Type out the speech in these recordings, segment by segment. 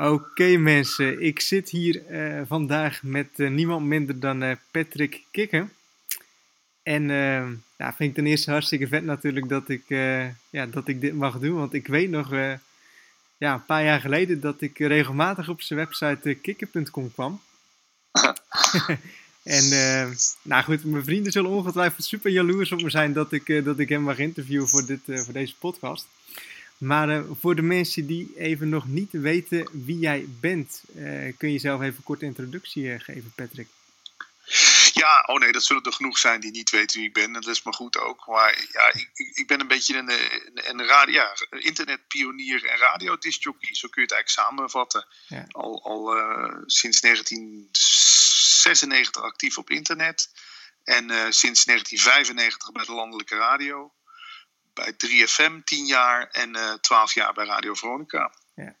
Oké mensen, ik zit hier uh, vandaag met uh, niemand minder dan uh, Patrick Kikken. En nou, vind ik ten eerste hartstikke vet natuurlijk dat ik, ja, dat ik dit mag doen. Want ik weet nog ja, een paar jaar geleden dat ik regelmatig op zijn website kikken.com kwam. en nou goed, mijn vrienden zullen ongetwijfeld super jaloers op me zijn dat ik, dat ik hem mag interviewen voor, dit, voor deze podcast. Maar uh, voor de mensen die even nog niet weten wie jij bent, uh, kun je zelf even een korte introductie uh, geven, Patrick? Ja, oh nee, dat zullen er genoeg zijn die niet weten wie ik ben. Dat is maar goed ook. Maar ja, ik, ik ben een beetje een, een, een radio, ja, internetpionier en radiodisjockey. Zo kun je het eigenlijk samenvatten. Ja. Al, al sinds 1996 actief op internet. En sinds 1995 bij de landelijke radio bij 3FM 10 jaar en uh, eh, 12 jaar bij Radio Veronica. Ja.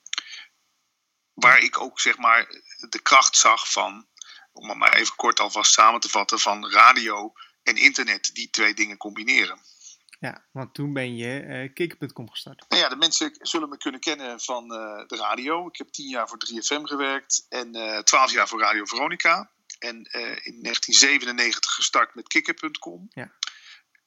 Waar ik ook zeg maar de kracht zag van, om het maar even kort alvast samen te vatten, van radio en internet, die twee dingen combineren. Ja, want toen ben je uh, Kikker.com gestart. Nou ja, de mensen zullen me kunnen kennen van uh, de radio. Ik heb 10 jaar voor 3FM gewerkt en uh, 12 jaar voor Radio Veronica. En in 1997 gestart met Kikker.com. Ja.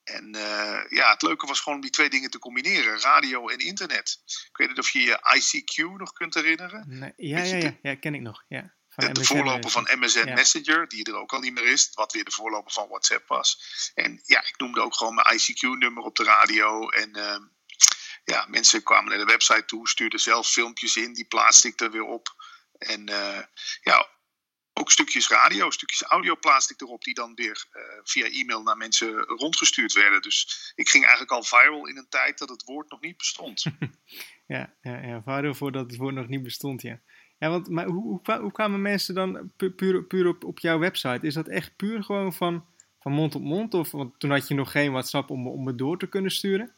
En uh, ja, het leuke was gewoon om die twee dingen te combineren: radio en internet. Ik weet niet of je je ICQ nog kunt herinneren. Nee, ja, ja, ja, ja, ken ik nog. Ja. Van de, voorloper van MSN Messenger, die er ook al niet meer is, wat weer de voorloper van WhatsApp was. En ja, ik noemde ook gewoon mijn ICQ-nummer op de radio. En uh, ja, mensen kwamen naar de website toe, stuurden zelf filmpjes in, die plaatste ik er weer op. En uh, ja, ook stukjes radio, stukjes audio plaatste ik erop, die dan weer uh, via e-mail naar mensen rondgestuurd werden. Dus ik ging eigenlijk al viral in een tijd dat het woord nog niet bestond. ja, ja, ja, viral voordat het woord nog niet bestond, ja. Ja, want maar hoe, hoe, hoe kwamen mensen dan puur, puur op, op jouw website? Is dat echt puur gewoon van, van mond op mond? Of want toen had je nog geen WhatsApp om, om het door te kunnen sturen?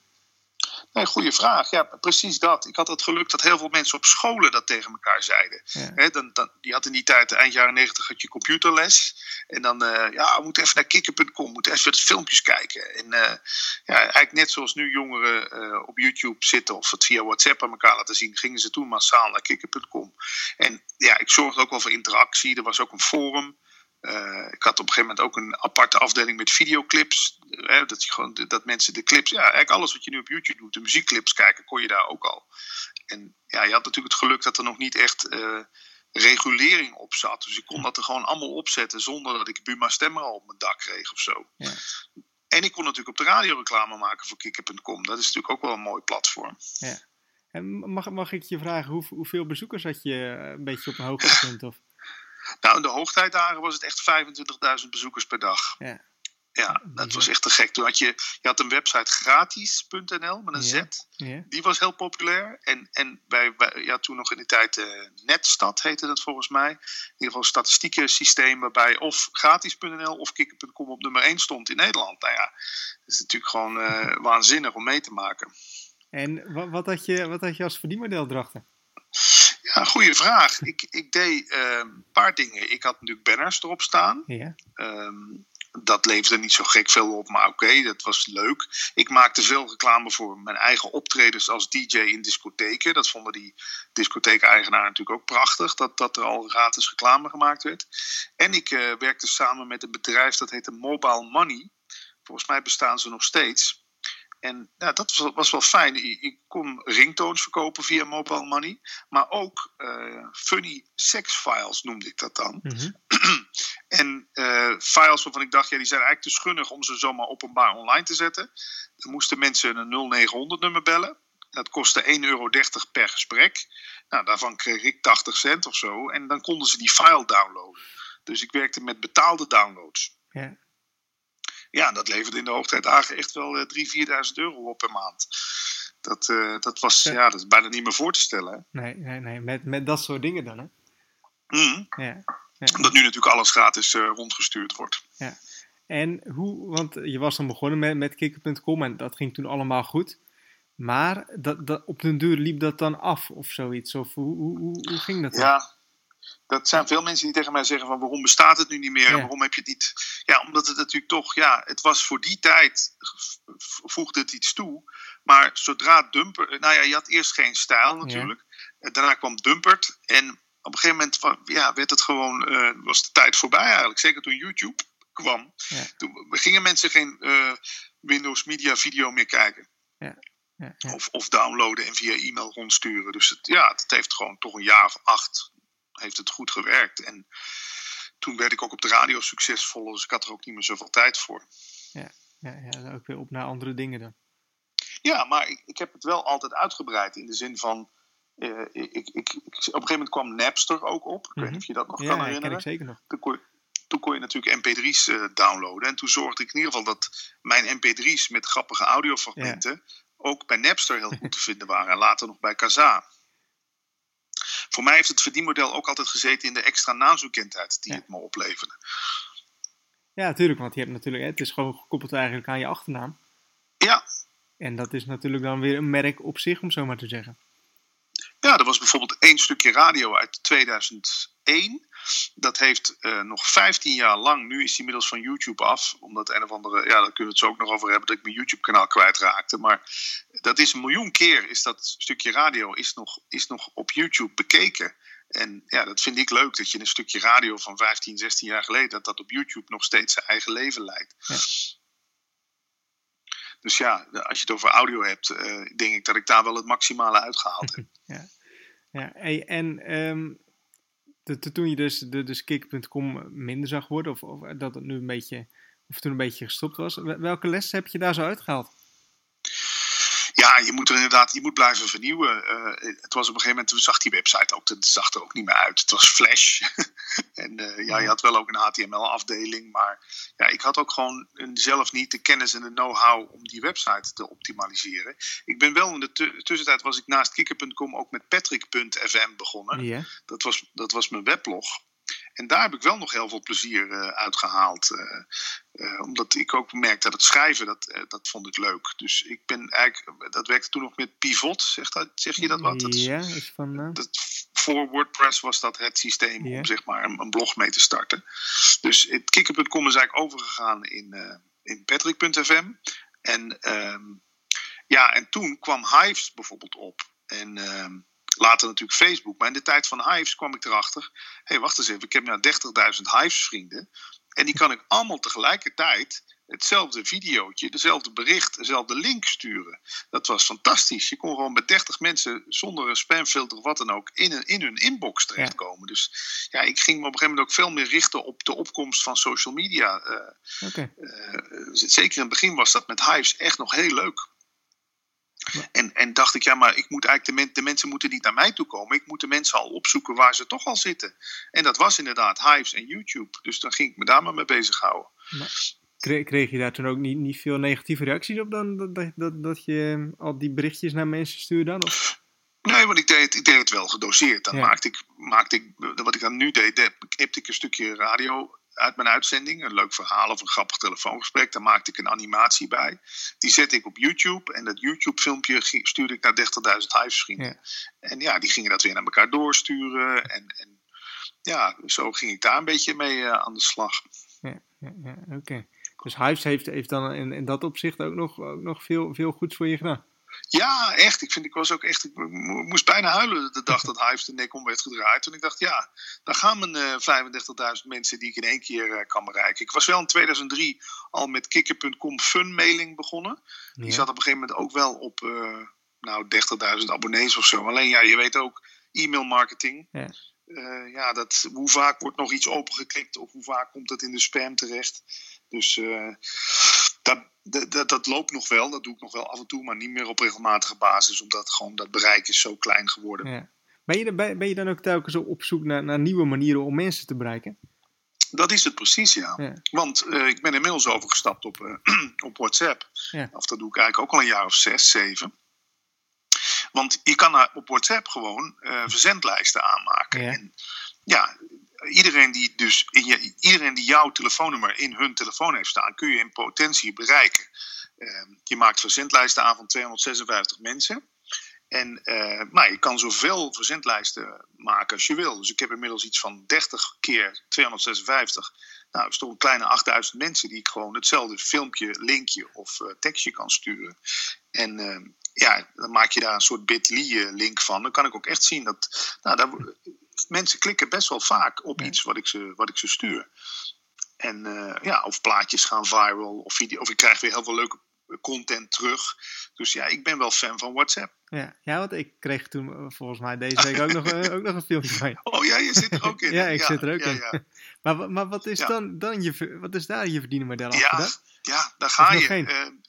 Nee, goede vraag. Ja, precies dat. Ik had het geluk dat heel veel mensen op scholen dat tegen elkaar zeiden. Ja. dan, dan, die had in die tijd, eind jaren negentig, had je computerles. En dan, uh, ja, we moeten even naar kikker.com, moeten even de filmpjes kijken. En uh, ja, eigenlijk net zoals nu jongeren uh, op YouTube zitten of het via WhatsApp aan elkaar laten zien, gingen ze toen massaal naar kikker.com. En ja, ik zorgde ook wel voor interactie. Er was ook een forum. Uh, ik had op een gegeven moment ook een aparte afdeling met videoclips. Uh, dat, je gewoon, dat mensen de clips, ja, eigenlijk alles wat je nu op YouTube doet, de muziekclips kijken, kon je daar ook al. En ja, je had natuurlijk het geluk dat er nog niet echt uh, regulering op zat. Dus ik kon dat er gewoon allemaal opzetten zonder dat ik Buma Stemmer al op mijn dak kreeg of zo. Ja. En ik kon natuurlijk op de radio reclame maken voor Kikker.com. Dat is natuurlijk ook wel een mooi platform. Ja. En mag, mag ik je vragen, hoe, hoeveel bezoekers had je een beetje op een hoogtepunt? Of? Nou, in de hoogtijdagen was het echt 25.000 bezoekers per dag. Ja. Ja, dat was echt te gek. Toen had je, je had een website gratis.nl met een Z. Die was heel populair. En, en bij, bij, ja, toen nog in die tijd uh, Netstad heette dat volgens mij. In ieder geval een statistieke systeem waarbij of gratis.nl of kikker.com op nummer 1 stond in Nederland. Nou ja, dat is natuurlijk gewoon uh, waanzinnig om mee te maken. En wat, wat, had, je, wat had je als verdienmodel erachter? Ja, goede vraag. Ik, ik deed ehm, een paar dingen. Ik had natuurlijk banners erop staan. Ja. Um, dat leverde niet zo gek veel op, maar oké, dat was leuk. Ik maakte veel reclame voor mijn eigen optredens als DJ in discotheken. Dat vonden die discotheek-eigenaren natuurlijk ook prachtig, dat, dat er al gratis reclame gemaakt werd. En ik uh, werkte samen met een bedrijf dat heette Mobile Money. Volgens mij bestaan ze nog steeds. En ja, dat was, was wel fijn. Ik, kon ringtones verkopen via mobile money. Maar ook uh, funny sex files noemde ik dat dan. Mhm. en uh, files waarvan ik dacht, ja, die zijn eigenlijk te schunnig om ze zomaar openbaar online te zetten. Dan moesten mensen een 0900 nummer bellen. Dat kostte 1,30 euro per gesprek. Nou, daarvan kreeg ik 80 cent of zo. En dan konden ze die file downloaden. Dus ik werkte met betaalde downloads. Ja. Ja, dat leverde in de hoogtijdagen echt wel 3.000, eh, 4.000 euro op per maand. Dat, uh, dat was ja. ja. dat is bijna niet meer voor te stellen. Hè? Nee, nee, nee. Met, met dat soort dingen dan, hè? Mm. Ja. ja. Omdat nu natuurlijk alles gratis uh, rondgestuurd wordt. Ja. En hoe, want je was dan begonnen met, met kikker.com en dat ging toen allemaal goed. Maar dat, dat, op den duur liep dat dan af of zoiets? Of hoe, hoe, hoe ging dat dan? Ja, Dat zijn veel mensen die tegen mij zeggen van waarom bestaat het nu niet meer? Waarom heb je het niet? Ja, omdat het natuurlijk toch, ja, het was voor die tijd, voegde het iets toe. Maar zodra Dumper, nou ja, je had eerst geen stijl natuurlijk. Daarna kwam Dumpert en op een gegeven moment ja, werd het gewoon, uh, was de tijd voorbij eigenlijk. Zeker toen YouTube kwam. Toen gingen mensen geen uh, Windows Media video meer kijken. Ja. Ja, Of, of downloaden en via e-mail rondsturen. Dus het, ja, het heeft gewoon toch een jaar of acht heeft het goed gewerkt. En toen werd ik ook op de radio succesvol, dus ik had er ook niet meer zoveel tijd voor. Ja, ja, ja ook weer op naar andere dingen dan. Ja, maar ik, ik heb het wel altijd uitgebreid in de zin van. Uh, ik, ik, ik, op een gegeven moment kwam Napster ook op. Ik weet niet mhm. of je dat nog kan herinneren. Ja, ik zeker nog. Toen kon, toen kon je natuurlijk mp3's uh, eh, downloaden. En toen zorgde ik in ieder geval dat mijn mp3's met grappige audiofragmenten... ook bij Napster heel goed te vinden waren. En later nog bij Kazaa voor mij heeft het verdienmodel ook altijd gezeten in de extra naamsbekendheid die het me opleverde. Ja, natuurlijk, want je hebt natuurlijk, het is gewoon gekoppeld eigenlijk aan je achternaam. Ja. En dat is natuurlijk dan weer een merk op zich, om zo maar te zeggen. Ja, er was bijvoorbeeld één stukje radio uit 2001. Dat heeft uh, nog 15 jaar lang, nu is hij inmiddels van YouTube af. Omdat een of andere, ja, daar kunnen we het zo ook nog over hebben, dat ik mijn YouTube-kanaal kwijtraakte. Maar dat is een miljoen keer, is dat stukje radio is nog, is nog op YouTube bekeken. En ja, dat vind ik leuk, dat je een stukje radio van 15, 16 jaar geleden, dat dat op YouTube nog steeds zijn eigen leven leidt. Ja. Dus ja, als je het over audio hebt, uh, denk ik dat ik daar wel het maximale uitgehaald heb. ja. Ja, en um, toen je dus de, dus kick.com minder zag worden, of, of, dat het nu een beetje, of toen een beetje gestopt was, welke lessen heb je daar zo uitgehaald? Ja, je moet er inderdaad, je moet blijven vernieuwen. Uh, het was op een gegeven moment, toen zag die website ook, het zag er ook niet meer uit. Het was Flash. en uh, ja, je had wel ook een HTML-afdeling, maar ja, ik had ook gewoon zelf niet de kennis en de know-how om die website te optimaliseren. Ik ben wel in de tussentijd was ik naast kikker.com ook met Patrick.fm begonnen. Yeah. Dat, was, dat was mijn weblog. En daar heb ik wel nog heel veel plezier uh, uit gehaald. Uh, omdat ik ook merkte dat het schrijven, dat, dat vond ik leuk. Dus ik ben eigenlijk, dat werkte toen nog met Pivot, zeg, dat, zeg je dat wat? Dat ja, is van... Dat, voor WordPress was dat het systeem om zeg maar een, een, blog mee te starten. Dus het kikker.com is eigenlijk overgegaan in, in Patrick.fm. En, ehm, ja, en toen kwam Hives bijvoorbeeld op. En... Ehm, Later natuurlijk Facebook. Maar in de tijd van Hives kwam ik erachter. Hé, hey, wacht eens even. Ik heb nu 30.000 Hives vrienden. En die kan ik allemaal tegelijkertijd hetzelfde videootje, dezelfde bericht, dezelfde link sturen. Dat was fantastisch. Je kon gewoon met 30 mensen zonder een spamfilter of wat dan ook in, een, in hun inbox terechtkomen. Dus ja, ik ging me op een gegeven moment ook veel meer richten op de opkomst van social media. Uh, zeker in het begin was dat met Hives echt nog heel leuk. En, en dacht ik, ja, maar ik moet eigenlijk de, de, mensen moeten niet naar mij toe komen. Ik moet de mensen al opzoeken waar ze toch al zitten. En dat was inderdaad Hives en YouTube. Dus dan ging ik me daar maar mee bezighouden. kreeg je daar toen ook niet, niet veel negatieve reacties op dan? Dat, dat, dat je al die berichtjes naar mensen stuurde dan? Of? Nee, want ik deed, ik deed het wel gedoseerd. Dan maakte, ik, maakte ik, wat ik dan nu deed, knipte ik een stukje radio uit mijn uitzending. Een leuk verhaal of een grappig telefoongesprek. Daar maakte ik een animatie bij. Die zette ik op YouTube. En dat YouTube-filmpje stuurde ik naar 30.000 huisvrienden. Ja. En ja, die gingen dat weer naar elkaar doorsturen. En, en ja, zo ging ik daar een beetje mee uh, aan de slag. Ja, ja, ja oké. Dus Hives heeft, heeft dan in, in dat opzicht ook nog, ook nog veel, veel goeds voor je gedaan? Ja, echt. Ik, vind, ik was ook echt. Ik moest bijna huilen de dag dat Hives de nek om werd gedraaid. Toen ik dacht, ja, daar gaan mijn uh, 35.000 mensen die ik in één keer uh, kan bereiken. Ik was wel in 2003 al met kikker.com fun mailing begonnen. Die zat op een gegeven moment ook wel op uh, nou, 30.000 abonnees of zo. Alleen ja, je weet ook, e-mail marketing. Ja. Uh, ja, dat, hoe vaak wordt nog iets opengeklikt of hoe vaak komt het in de spam terecht. Dus uh, dat, dat, dat, loopt nog wel, dat doe ik nog wel af en toe, maar niet meer op regelmatige basis, omdat gewoon dat bereik is zo klein geworden. Ja. Ben, je, ben je dan ook telkens op zoek naar, naar nieuwe manieren om mensen te bereiken? Dat is het precies, ja. Want uh, ik ben inmiddels overgestapt op, uh, op WhatsApp. Ja. Of dat doe ik eigenlijk ook al een jaar of zes, zeven. Want je kan op WhatsApp gewoon uh, verzendlijsten aanmaken. Ja. En ja, iedereen die, dus in je, iedereen die jouw telefoonnummer in hun telefoon heeft staan, kun je in potentie bereiken. Ehm, je maakt verzendlijsten aan van 256 mensen. En maar je kan zoveel verzendlijsten maken als je wil. Dus ik heb inmiddels iets van 30 keer 256. Nou, is toch een kleine 8000 mensen die ik gewoon hetzelfde filmpje, linkje of tekstje kan sturen. En ja, dan maak je daar een soort bit.ly-link van. Dan kan ik ook echt zien dat nou, daar, mensen klikken best wel vaak op iets wat ik ze, wat ik ze stuur. En uh, ja, of plaatjes gaan viral, of, video, of ik krijg weer heel veel leuke content terug. Dus ja, ik ben wel fan van WhatsApp. Ja, ja want ik kreeg toen eh, volgens mij deze week ook, nog, ook nog een filmpje van je. Oh ja, je zit er ook in. ja, ik zit er ook in. maar, maar wat is dan, dan je, wat is daar je verdienmodel achter? Ja, ja, daar ga je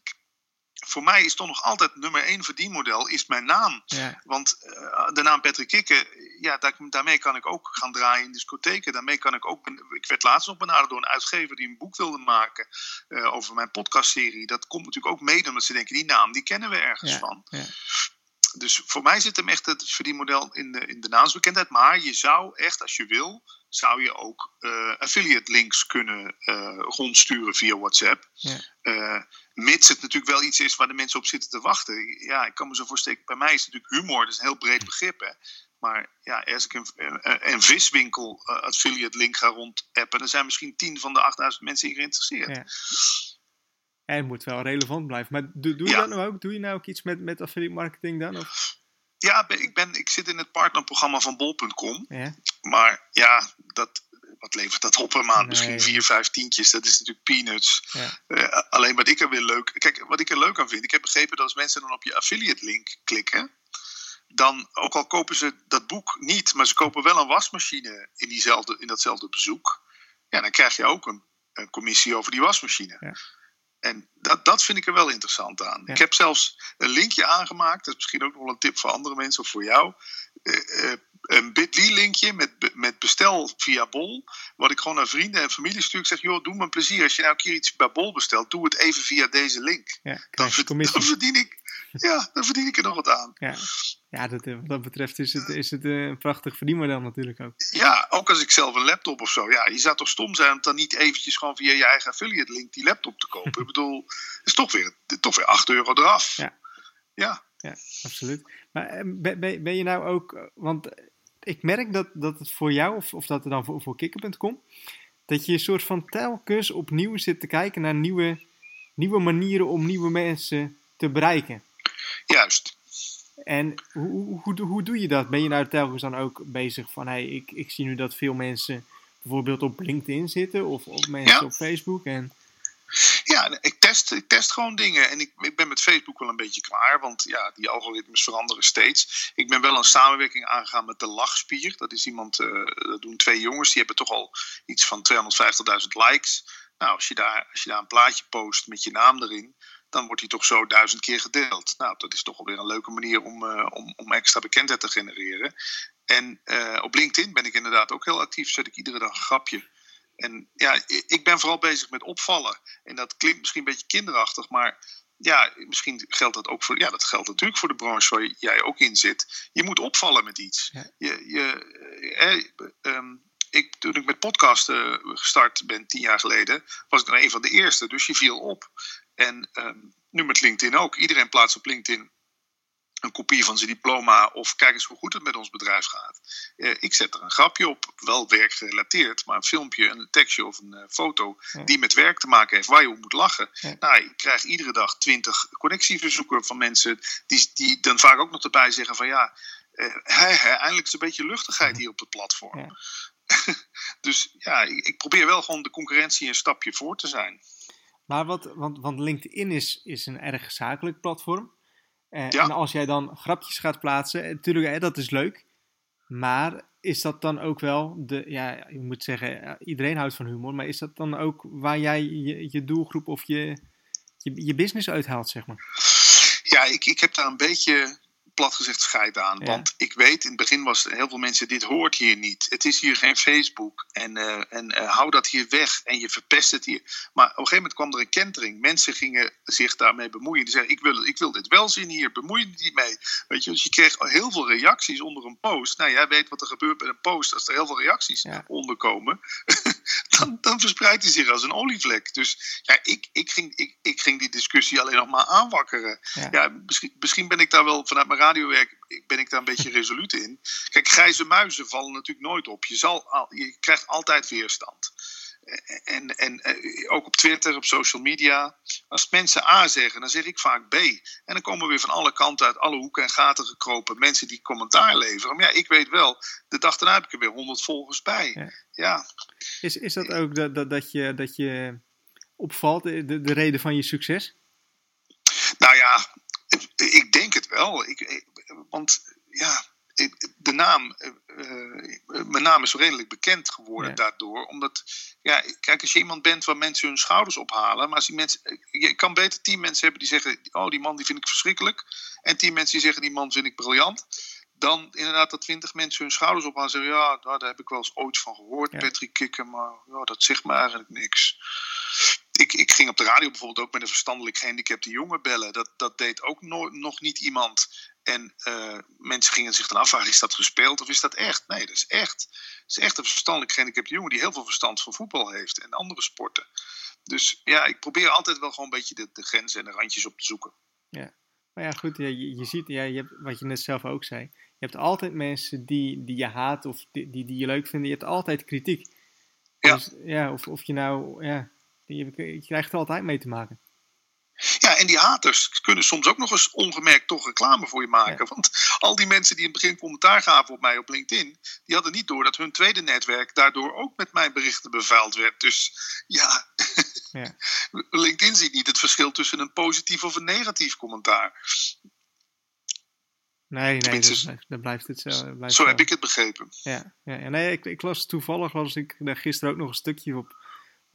voor mij is toch nog altijd nummer één verdienmodel is mijn naam. Want uh, de naam Patrick Kikke, ja, daar, daarmee kan ik ook gaan draaien in discotheken. Daarmee kan ik ook. Ik werd laatst nog benaderd door een uitgever die een boek wilde maken uh, over mijn podcastserie. Dat komt natuurlijk ook mede omdat ze denken: die naam die kennen we ergens ja. van. Ja. Dus voor mij zit hem echt het verdienmodel in de, in de naamsbekendheid. Maar je zou echt, als je wil, zou je ook uh, affiliate links kunnen uh, rondsturen via WhatsApp. Ja. Uh, mits het natuurlijk wel iets is waar de mensen op zitten te wachten. Ja, ik kan me zo voorstellen, bij mij is het natuurlijk humor, dat is een heel breed begrip. Hè. Maar ja, als ik een, viswinkel affiliate link ga rondappen, dan zijn misschien 10 van de 8000 mensen geïnteresseerd. Ja. En het moet wel relevant blijven. Maar doe, doe je dat nou ook? Doe je nou ook iets met, met affiliate marketing dan? Of? Ja, ik, ben, ik zit in het partnerprogramma van bol.com. Ja. Maar ja, dat, wat levert dat op per maand? Misschien vier, vijf tientjes. Dat is natuurlijk peanuts. Ja. Uh, alleen wat ik er weer leuk... Kijk, wat ik er leuk aan vind... Ik heb begrepen dat als mensen dan op je affiliate link klikken... Dan, ook al kopen ze dat boek niet, maar ze kopen wel een wasmachine in, diezelfde, in datzelfde bezoek. Ja, dan krijg je ook een, een commissie over die wasmachine. Ja. En dat, dat vind ik er wel interessant aan. Ik heb zelfs een linkje aangemaakt. Dat is misschien ook nog wel een tip voor andere mensen of voor jou. Uh, uh, een bit.ly-linkje met, met bestel via Bol. Wat ik gewoon naar vrienden en familie stuur. Ik zeg, joh, doe me een plezier. Als je nou een keer iets bij Bol bestelt, doe het even via deze link. Ja, dan, dan, verdien ik, ja, dan verdien ik er nog wat aan. Ja, ja dat, wat dat betreft is het, is het eh, een prachtig verdienmodel natuurlijk ook. Ja, ook als ik zelf een laptop of zo. Ja, je zou toch stom zijn om dan niet eventjes gewoon via je eigen affiliate link die laptop te kopen. ik bedoel, het is toch weer, toch weer 8 euro eraf. Ja. Ja. Ja, absoluut. Maar eh, ben, ben je nou ook, want ik merk dat, dat het voor jou, of, of dat het dan voor, voor Kikker.com, dat je een soort van telkens opnieuw zit te kijken naar nieuwe, nieuwe manieren om nieuwe mensen te bereiken. Juist. En hoe, hoe, hoe, doe je dat? Ben je nou telkens dan ook bezig van, hey, ik, ik zie nu dat veel mensen bijvoorbeeld op LinkedIn zitten of op mensen op Facebook en... Ja, ik test, ik test gewoon dingen. En ik, ik ben met Facebook wel een beetje klaar. Want ja, die algoritmes veranderen steeds. Ik ben wel een samenwerking aangegaan met de Lachspier. Dat is iemand, uh, dat doen twee jongens. Die hebben toch al iets van 250.000 likes. Nou, als je, daar, als je daar een plaatje post met je naam erin dan wordt die toch zo duizend keer gedeeld. Nou, dat is toch alweer een leuke manier om, uh, om, om extra bekendheid te genereren. En uh, op LinkedIn ben ik inderdaad ook heel actief. Zet ik iedere dag een grapje. En ja, ik ben vooral bezig met opvallen. En dat klinkt misschien een beetje kinderachtig, maar ja, misschien geldt dat ook voor. Ja, dat geldt natuurlijk voor de branche waar jij ook in zit. Je moet opvallen met iets. Je, je, eh, eh, ik, toen ik met podcasten gestart ben tien jaar geleden, was ik dan een van de eerste. Dus je viel op. En ehm, nu met LinkedIn ook. Iedereen plaatst op LinkedIn een kopie van zijn diploma of kijk eens hoe goed het met ons bedrijf gaat. Eh, ik zet er een grapje op, wel werkgerelateerd, maar een filmpje, een tekstje of een uh, foto die met werk te maken heeft, waar je op moet lachen. Nou, ik krijg iedere dag twintig connectieverzoeken van mensen die, die dan vaak ook nog erbij zeggen van ja, uh, eindelijk is een beetje luchtigheid hier op het platform. dus ja, ik, ik probeer wel gewoon de concurrentie een stapje voor te zijn. Maar wat, want, want LinkedIn is, is een erg zakelijk platform. Uh, En als jij dan grapjes gaat plaatsen, eh, natuurlijk, hè, dat is leuk. Maar is dat dan ook wel de, ja, je moet zeggen, iedereen houdt van humor, maar is dat dan ook waar jij je, je doelgroep of je, je, je business uithaalt, zeg maar? Ja, ik, ik heb daar een beetje plat gezegd scheid aan. Want ik weet, in het begin was heel veel mensen, dit hoort hier niet. Het is hier geen Facebook. En, uh, en uh, hou dat hier weg. En je verpest het hier. Maar op een gegeven moment kwam er een kentering. Mensen gingen zich daarmee bemoeien. Die zeiden, ik wil, ik wil dit wel zien hier. Bemoei je niet mee. Weet je, dus je kreeg heel veel reacties onder een post. Nou, jij weet wat er gebeurt bij een post als er heel veel reacties ja. onder komen. dan, dan verspreidt hij zich als een olievlek. Dus ja, ik, ik, ging, ik, ik ging die discussie alleen nog maar aanwakkeren. Ja. misschien, misschien ben ik daar wel vanuit mijn radiowerk ben ik daar een beetje resoluut in. Kijk, grijze muizen vallen natuurlijk nooit op. Je, zal, je krijgt altijd weerstand en, en eh, ook op Twitter, op social media. Als mensen A zeggen, dan zeg ik vaak B. En dan komen weer van alle kanten, uit alle hoeken en gaten gekropen, mensen die commentaar leveren. Maar ja, ik weet wel, de dag daarna heb ik er weer 100 volgers bij. Ja. Is, is dat ook dat, dat, dat, je, dat je opvalt, de, de reden van je succes? Nou ja, ik denk het wel. Ik, want ja, de naam, eh, eh, mijn naam is redelijk bekend geworden daardoor. Omdat, ja, kijk, als je iemand bent waar mensen hun schouders ophalen. Maar als die mensen, eh, je kan beter tien mensen hebben die zeggen: Oh, die man die vind ik verschrikkelijk. En tien mensen die zeggen: Die man vind ik briljant. Dan inderdaad dat twintig mensen hun schouders ophalen en zeggen: Ja, daar heb ik wel eens ooit van gehoord, Patrick Kikker. Maar ja, dat zegt me eigenlijk niks. Ging op de radio bijvoorbeeld ook met een verstandelijk gehandicapte jongen bellen. Dat, dat deed ook nog niet iemand. En uh, mensen gingen zich dan afvragen: is dat gespeeld of is dat echt? Nee, dat is echt. Het is echt een verstandelijk gehandicapte jongen die heel veel verstand van voetbal heeft en andere sporten. Dus ja, ik probeer altijd wel gewoon een beetje de, de grenzen en de randjes op te zoeken. Ja, maar ja, goed. Ja, je, je ziet, ja, je hebt, wat je net zelf ook zei. Je hebt altijd mensen die, die je haat of die, die, die je leuk vinden. Je hebt altijd kritiek. Ja. Dus, ja of, of je nou, ja, je, je krijgt er altijd mee te maken. Ja, en die haters kunnen soms ook nog eens ongemerkt toch reclame voor je maken. Want al die mensen die in het begin commentaar gaven op mij op LinkedIn, die hadden niet door dat hun tweede netwerk daardoor ook met mijn berichten bevuild werd. Dus ja, ja. LinkedIn ziet niet het verschil tussen een positief of een negatief commentaar. Nee, nee, dan blijft het zo. Blijft zo heb ik het begrepen. Ja, ja. nee, ik, ik las toevallig, was ik daar gisteren ook nog een stukje op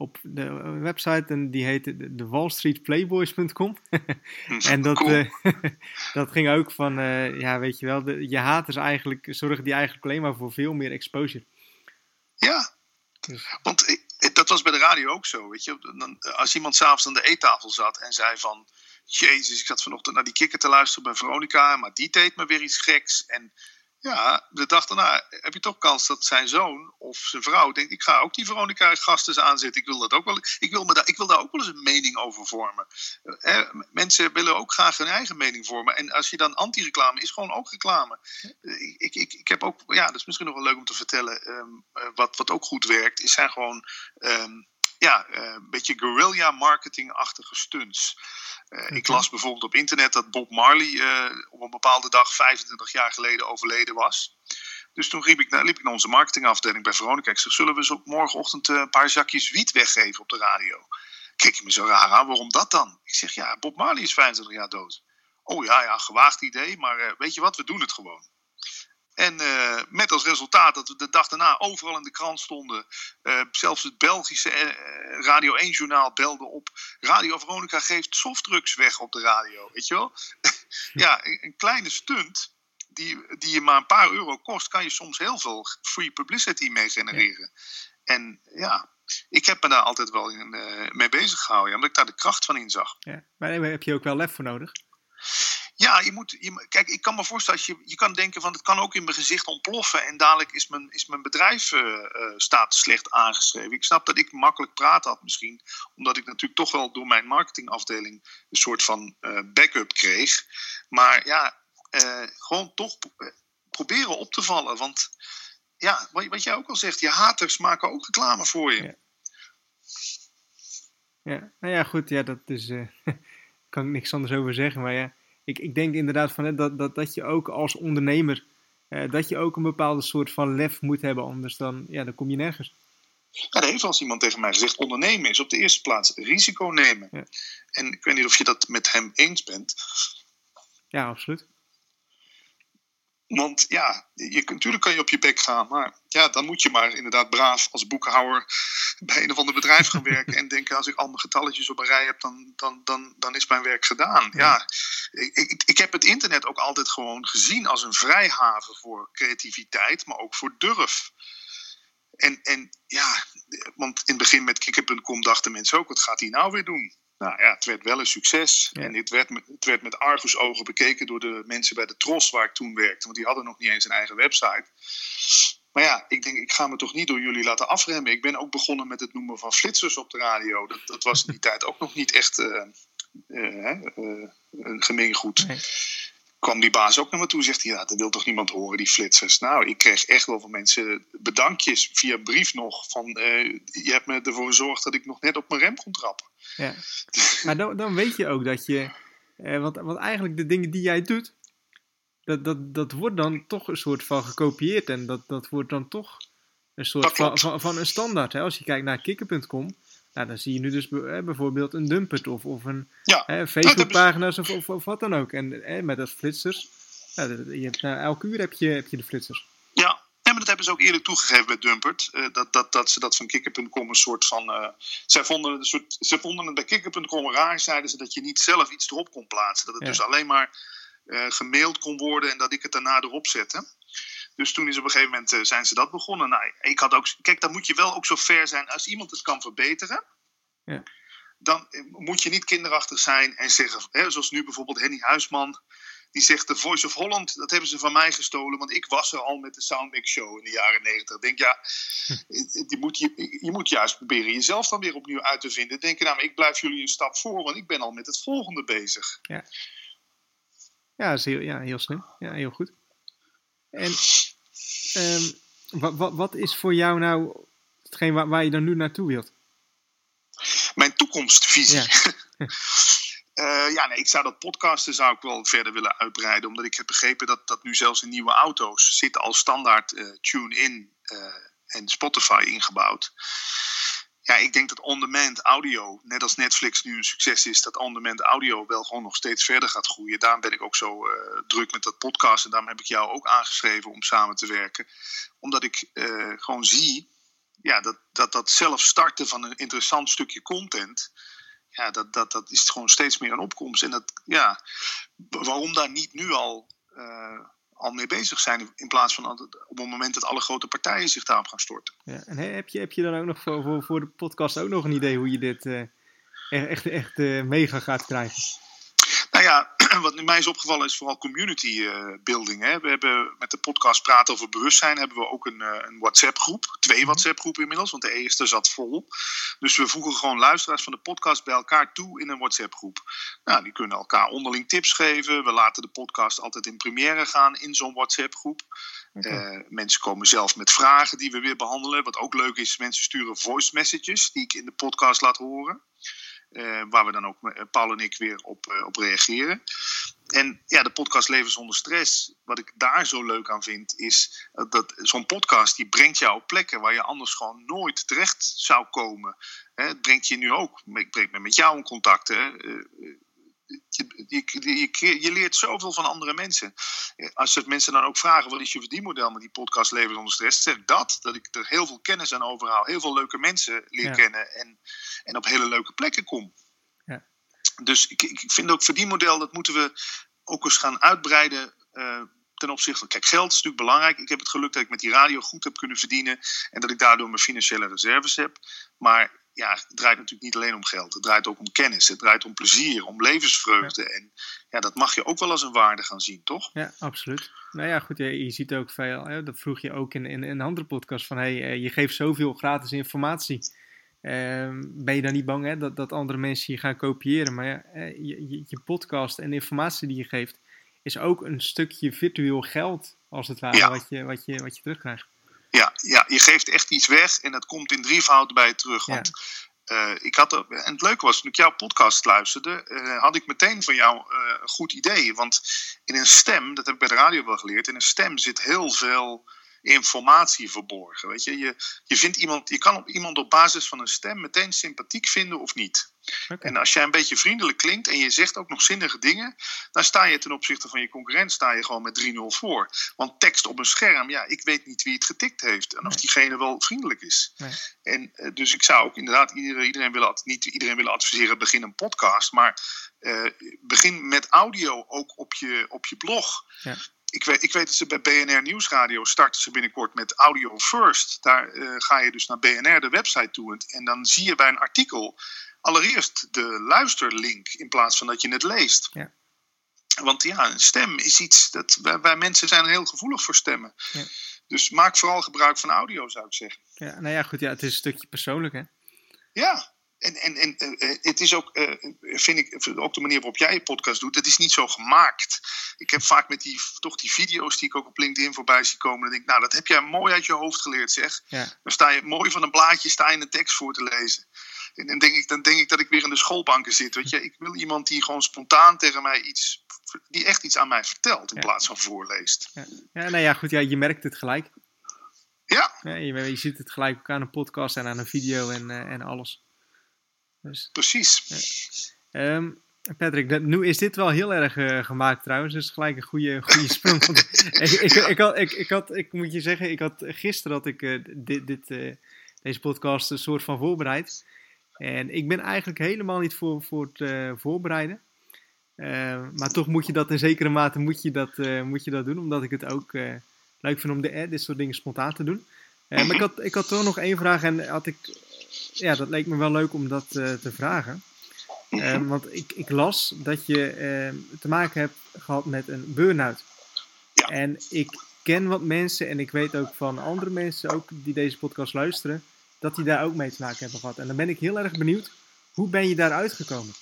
op de website en die heette de wallstreetplayboys.com. en dat, uh, dat ging ook van, uh, ja weet je wel, de, je haters eigenlijk, zorgen die eigenlijk alleen maar voor veel meer exposure. Ja, dus. want eh, dat was bij de radio ook zo, weet je. Dan, als iemand s'avonds aan de eettafel zat en zei van, jezus, ik zat vanochtend naar die kikker te luisteren bij Veronica, maar die deed me weer iets geks en ja, de dag daarna heb je toch kans dat zijn zoon of zijn vrouw denkt: ik ga ook die Veronica gasten aanzetten. Ik wil, dat ook wel, ik, wil me daar, ik wil daar ook wel eens een mening over vormen. Eh, mensen willen ook graag hun eigen mening vormen. En als je dan anti-reclame is, gewoon ook reclame. Ik, ik, ik heb ook, ja, dat is misschien nog wel leuk om te vertellen. Um, wat, wat ook goed werkt, is zijn gewoon. Um, ja, uh, een beetje guerrilla marketing-achtige stunts. Uh, ik las bijvoorbeeld op internet dat Bob Marley uh, op een bepaalde dag 25 jaar geleden overleden was. Dus toen liep ik, naar, liep ik naar onze marketingafdeling bij Veronica. Ik zeg, zullen we zo morgenochtend een paar zakjes wiet weggeven op de radio? Kijk je me zo raar aan, waarom dat dan? Ik zeg, ja, Bob Marley is 25 jaar dood. Oh ja, ja, gewaagd idee, maar weet je wat, we doen het gewoon. En uh, met als resultaat dat we de dag daarna overal in de krant stonden. Uh, zelfs het Belgische uh, Radio 1-journaal belde op. Radio Veronica geeft softdrugs weg op de radio. Weet je wel? ja, een, een, kleine stunt die, die je maar een paar euro kost, kan je soms heel veel free publicity mee genereren. En ja, ik heb me daar altijd wel in, mee bezig gehouden, omdat ik daar de kracht van in zag. Ja, maar daar heb je ook wel lef voor nodig? Ja, je moet. Kijk, ik kan me voorstellen, als je, je kan denken van het kan ook in mijn gezicht ontploffen. En dadelijk is mijn, is mijn bedrijf uh, staat slecht aangeschreven. Ik snap dat ik makkelijk praat had misschien. Omdat ik natuurlijk toch wel door mijn marketingafdeling een soort van uh, backup kreeg. Maar ja, gewoon toch proberen op te vallen. Want ja, wat, wat jij ook al zegt, je haters maken ook reclame voor je. Ja, ja. nou ja, goed. Ja, dat is. kan ik niks anders over zeggen. Maar ja ik, ik denk inderdaad van, dat, dat, dat je ook als ondernemer, eh, dat je ook een bepaalde soort van lef moet hebben, anders dan, ja, dan kom je nergens. Ja, er heeft wel eens iemand tegen mij gezegd, ondernemen is op de eerste plaats risico nemen. Ja. En ik weet niet of je dat met hem eens bent. Ja, absoluut. Want ja, je, natuurlijk kan je op je bek gaan, maar ja, dan moet je maar inderdaad braaf als boekhouder bij een of ander bedrijf gaan werken en denken: als ik al mijn getalletjes op een rij heb, dan, dan, dan, dan is mijn werk gedaan. Ja, ik, ik, ik heb het internet ook altijd gewoon gezien als een vrijhaven voor creativiteit, maar ook voor durf. En, en ja, want in het begin met kikker.com dachten mensen ook: wat gaat hij nou weer doen? Nou ja, het werd wel een succes. En het werd, het werd met argusogen bekeken door de mensen bij de Tros waar ik toen werkte. Want die hadden nog niet eens een eigen website. Maar ja, ik denk, ik ga me toch niet door jullie laten afremmen. Ik ben ook begonnen met het noemen van flitsers op de radio. Dat, dat was in die tijd ook nog niet echt uh, uh, uh, een gemeengoed. Nee. Kwam die baas ook naar me toe en zegt hij, ja, dat wil toch niemand horen, die flitsers. Nou, ik kreeg echt wel van mensen bedankjes via brief nog. Van, je hebt me ervoor gezorgd dat ik nog net op mijn rem kon trappen. Ja. Maar dan, dan weet je ook dat je, want, want eigenlijk de dingen die jij doet, dat, dat, dat wordt dan toch een soort van gekopieerd. En dat, dat wordt dan toch een soort van, van, van, een standaard. Hè? Als je kijkt naar kikker.com, nou, dan zie je nu dus bijvoorbeeld een Dumpert of, of een ja. hè, Facebookpagina's of, of, of, wat dan ook. En hè, met dat flitsers, nou, je hebt, nou, elke uur heb je, heb je de flitsers. Ja, maar dat hebben ze ook eerlijk toegegeven bij Dumpert. Uh, dat, dat, dat ze dat van kikker.com een soort van. Uh, zij vonden, een soort, ze vonden het bij kikker.com raar, zeiden ze, dat je niet zelf iets erop kon plaatsen. Dat het dus alleen maar uh, gemaild kon worden en dat ik het daarna erop zette. Dus toen is op een gegeven moment uh, zijn ze dat begonnen. Nou, ik had ook, kijk, dan moet je wel ook zo ver zijn als iemand het kan verbeteren. Ja. Dan eh, moet je niet kinderachtig zijn en zeggen, hè, zoals nu bijvoorbeeld Henny Huisman. Die zegt, de Voice of Holland, dat hebben ze van mij gestolen. Want ik was er al met de Soundmix Show in de jaren negentig. Denk, ja, die moet je, je moet juist proberen jezelf dan weer opnieuw uit te vinden. Denk je, nou, maar ik blijf jullie een stap voor, want ik ben al met het volgende bezig. Ja. Ja, is heel, ja, heel slim. Ja, heel goed. En um, wat, wat, wat is voor jou nou hetgeen waar, waar je dan nu naartoe wilt? Mijn toekomstvisie. Ja. Uh, ja, nee, ik zou dat podcasten zou ik wel verder willen uitbreiden. Omdat ik heb begrepen dat, dat nu zelfs in nieuwe auto's zit al standaard uh, tune-in uh, en Spotify ingebouwd ja, ik denk dat on-demand audio, net als Netflix nu een succes is, dat on-demand audio wel gewoon nog steeds verder gaat groeien. Daarom ben ik ook zo uh, druk met dat podcast en daarom heb ik jou ook aangeschreven om samen te werken. Omdat ik uh, gewoon zie ja, dat, dat dat zelf starten van een interessant stukje content, ja, dat, dat, dat is gewoon steeds meer een opkomst. En dat, ja, waarom daar niet nu al uh, al mee bezig zijn. In plaats van op het moment dat alle grote partijen zich daarop gaan storten. Ja, en heb je, heb je dan ook nog voor, voor, voor de podcast ook nog een idee hoe je dit uh, echt, echt uh, mega gaat krijgen? Nou ja, wat mij is opgevallen is vooral community uh, building. Hè. We hebben met de podcast Praten over Bewustzijn hebben we ook een, uh, een WhatsApp groep. Twee mhm. WhatsApp groepen inmiddels, want de eerste zat vol. Dus we voegen gewoon luisteraars van de podcast bij elkaar toe in een WhatsApp groep. Nou, die kunnen elkaar onderling tips geven. We laten de podcast altijd in première gaan in zo'n WhatsApp groep. Okay. Uh, mensen komen zelf met vragen die we weer behandelen. Wat ook leuk is, mensen sturen voice messages die ik in de podcast laat horen. Uh, waar we dan ook, uh, Paul en ik, weer op, uh, op reageren. En ja, de podcast Leven zonder stress, wat ik daar zo leuk aan vind, is dat zo'n podcast die brengt jou op plekken waar je anders gewoon nooit terecht zou komen. Hè, het brengt je nu ook, ik breng me met jou in contact. Hè, je, je, je, leert zoveel van andere mensen. Als het mensen dan ook vragen: wat is je verdienmodel met die podcast Leven zonder stress? Zeg dat, dat ik er heel veel kennis aan overhaal, heel veel leuke mensen leer kennen en, en op hele leuke plekken kom. Ja. Dus ik, ik vind ook verdienmodel, dat moeten we ook eens gaan uitbreiden. Uh, ten opzichte van, kijk, geld is natuurlijk belangrijk. Ik heb het geluk dat ik met die radio goed heb kunnen verdienen en dat ik daardoor mijn financiële reserves heb. Maar ja, het draait natuurlijk niet alleen om geld. Het draait ook om kennis. Het draait om plezier, om levensvreugde. En ja, dat mag je ook wel als een waarde gaan zien, toch? Ja, absoluut. Nou ja, goed, je, je ziet ook veel. Hè, dat vroeg je ook in, in, in een andere podcast van hey, eh, je geeft zoveel gratis informatie. Uh, ben je dan niet bang hè, dat, dat andere mensen je gaan kopiëren? Maar ja, eh, je, je, je, podcast en de informatie die je geeft, is ook een stukje virtueel geld, als het ware, wat, je, wat, je, wat je terugkrijgt. Ja, ja, je geeft echt iets weg en dat komt in drievoud bij je terug. Want uh, ik had er, en het leuke was, toen ik jouw podcast luisterde, uh, had ik meteen van jou uh, een goed idee. Want in een stem, dat heb ik bij de radio wel geleerd, in een stem zit heel veel informatie verborgen. Weet je? Je, je, vindt iemand, je kan op iemand op basis van een stem meteen sympathiek vinden of niet. En als jij een beetje vriendelijk klinkt en je zegt ook nog zinnige dingen, dan sta je ten opzichte van je concurrent sta je gewoon met 3-0 voor. Want tekst op een scherm, ja, ik weet niet wie het getikt heeft en of diegene wel vriendelijk is. Nee. En uh, dus ik zou ook inderdaad iedereen, iedereen willen, niet iedereen willen adviseren, begin een podcast, maar uh, begin met audio ook op je, op je blog. Ja ik weet, ik weet dat ze bij BNR Nieuwsradio starten ze binnenkort met Audio First. Daar uh, ga je dus naar BNR, de website toe. En dan zie je bij een artikel allereerst de luisterlink in plaats van dat je het leest. Ja. Want ja, een stem is iets dat wij, wij mensen zijn heel gevoelig voor stemmen. Ja. Dus maak vooral gebruik van audio, zou ik zeggen. Ja, nou ja, goed, ja, het is een stukje persoonlijk, hè? Ja, en, en, en uh, het is ook, uh, vind ik, ook de manier waarop jij je podcast doet, het is niet zo gemaakt. Ik heb vaak met die, toch die video's die ik ook op LinkedIn voorbij zie komen, dan denk ik, nou, dat heb jij mooi uit je hoofd geleerd, zeg. Ja. Dan sta je mooi van een blaadje, sta je een tekst voor te lezen. En dan denk, ik, dan denk ik dat ik weer in de schoolbanken zit, weet je. Ik wil iemand die gewoon spontaan tegen mij iets, die echt iets aan mij vertelt, in plaats van voorleest. Ja. ja, nou ja, goed, ja, je merkt het gelijk. Ja. ja je, je ziet het gelijk ook aan een podcast en aan een video en, uh, en alles. Dus, Precies. Ja. Um, Patrick, nu is dit wel heel erg uh, gemaakt trouwens. Dus gelijk een goede, goede sprong. ik, ik, ik, had, ik, ik, had, ik moet je zeggen, ik had, gisteren had ik uh, dit, dit, uh, deze podcast een soort van voorbereid. En ik ben eigenlijk helemaal niet voor, voor het voorbereiden. maar toch moet je dat in zekere mate moet je dat, moet je dat doen. Omdat ik het ook leuk vind om de, dit soort dingen spontaan te doen. maar ik had, ik had toch nog één vraag en had ik ja, dat leek me wel leuk om dat uh, te vragen. Uh, want ik, ik las dat je uh, te maken hebt gehad met een burn-out. Ja. En ik ken wat mensen en ik weet ook van andere mensen ook die deze podcast luisteren, dat die daar ook mee te maken hebben gehad. En dan ben ik heel erg benieuwd, hoe ben je daar uitgekomen?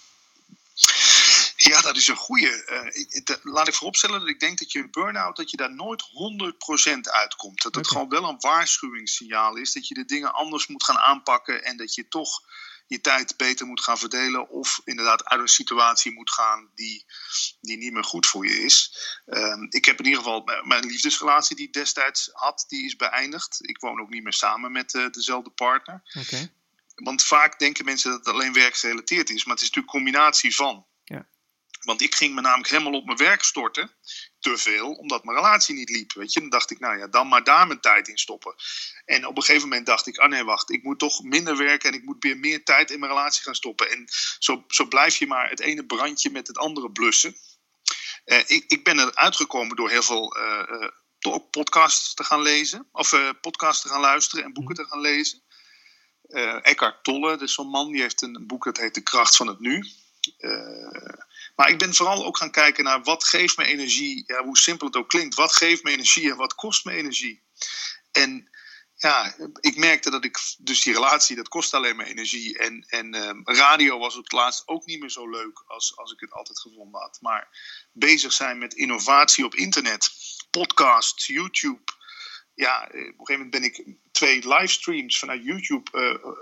Is een goede. Uh, laat ik vooropstellen dat ik denk dat je een burn-out, dat je daar nooit 100% uitkomt. Dat het gewoon wel een waarschuwingssignaal is. Dat je de dingen anders moet gaan aanpakken en dat je toch je tijd beter moet gaan verdelen. Of inderdaad uit een situatie moet gaan die, die niet meer goed voor je is. Um, ik heb in ieder geval mijn liefdesrelatie die ik destijds had, die is beëindigd. Ik woon ook niet meer samen met uh, dezelfde partner. Okay. Want vaak denken mensen dat het alleen werkgerelateerd is. Maar het is natuurlijk een combinatie van. Want ik ging me namelijk helemaal op mijn werk storten. Te veel, omdat mijn relatie niet liep. Weet je? Dan dacht ik, nou ja, dan maar daar mijn tijd in stoppen. En op een gegeven moment dacht ik, ah nee, wacht, ik moet toch minder werken en ik moet weer meer tijd in mijn relatie gaan stoppen. En zo, zo blijf je maar het ene brandje met het andere blussen. Uh, ik, ik ben er uitgekomen door heel veel uh, uh, podcasts te gaan lezen. Of podcasts te gaan luisteren en boeken te gaan lezen. Eckhart Tolle, dus zo'n man, die heeft een boek dat heet De Kracht van het Nu. Maar ik ben vooral ook gaan kijken naar wat geeft me energie. Hoe simpel het ook klinkt. Wat geeft me energie en wat kost me energie? En ja, ik merkte dat ik dus die relatie, dat kost alleen maar energie. En, en um, radio was op het laatst ook niet meer zo leuk als, als ik het altijd gevonden had. Maar bezig zijn met innovatie op internet, podcasts, YouTube, ja, op een gegeven moment ben ik twee livestreams vanuit YouTube, uh,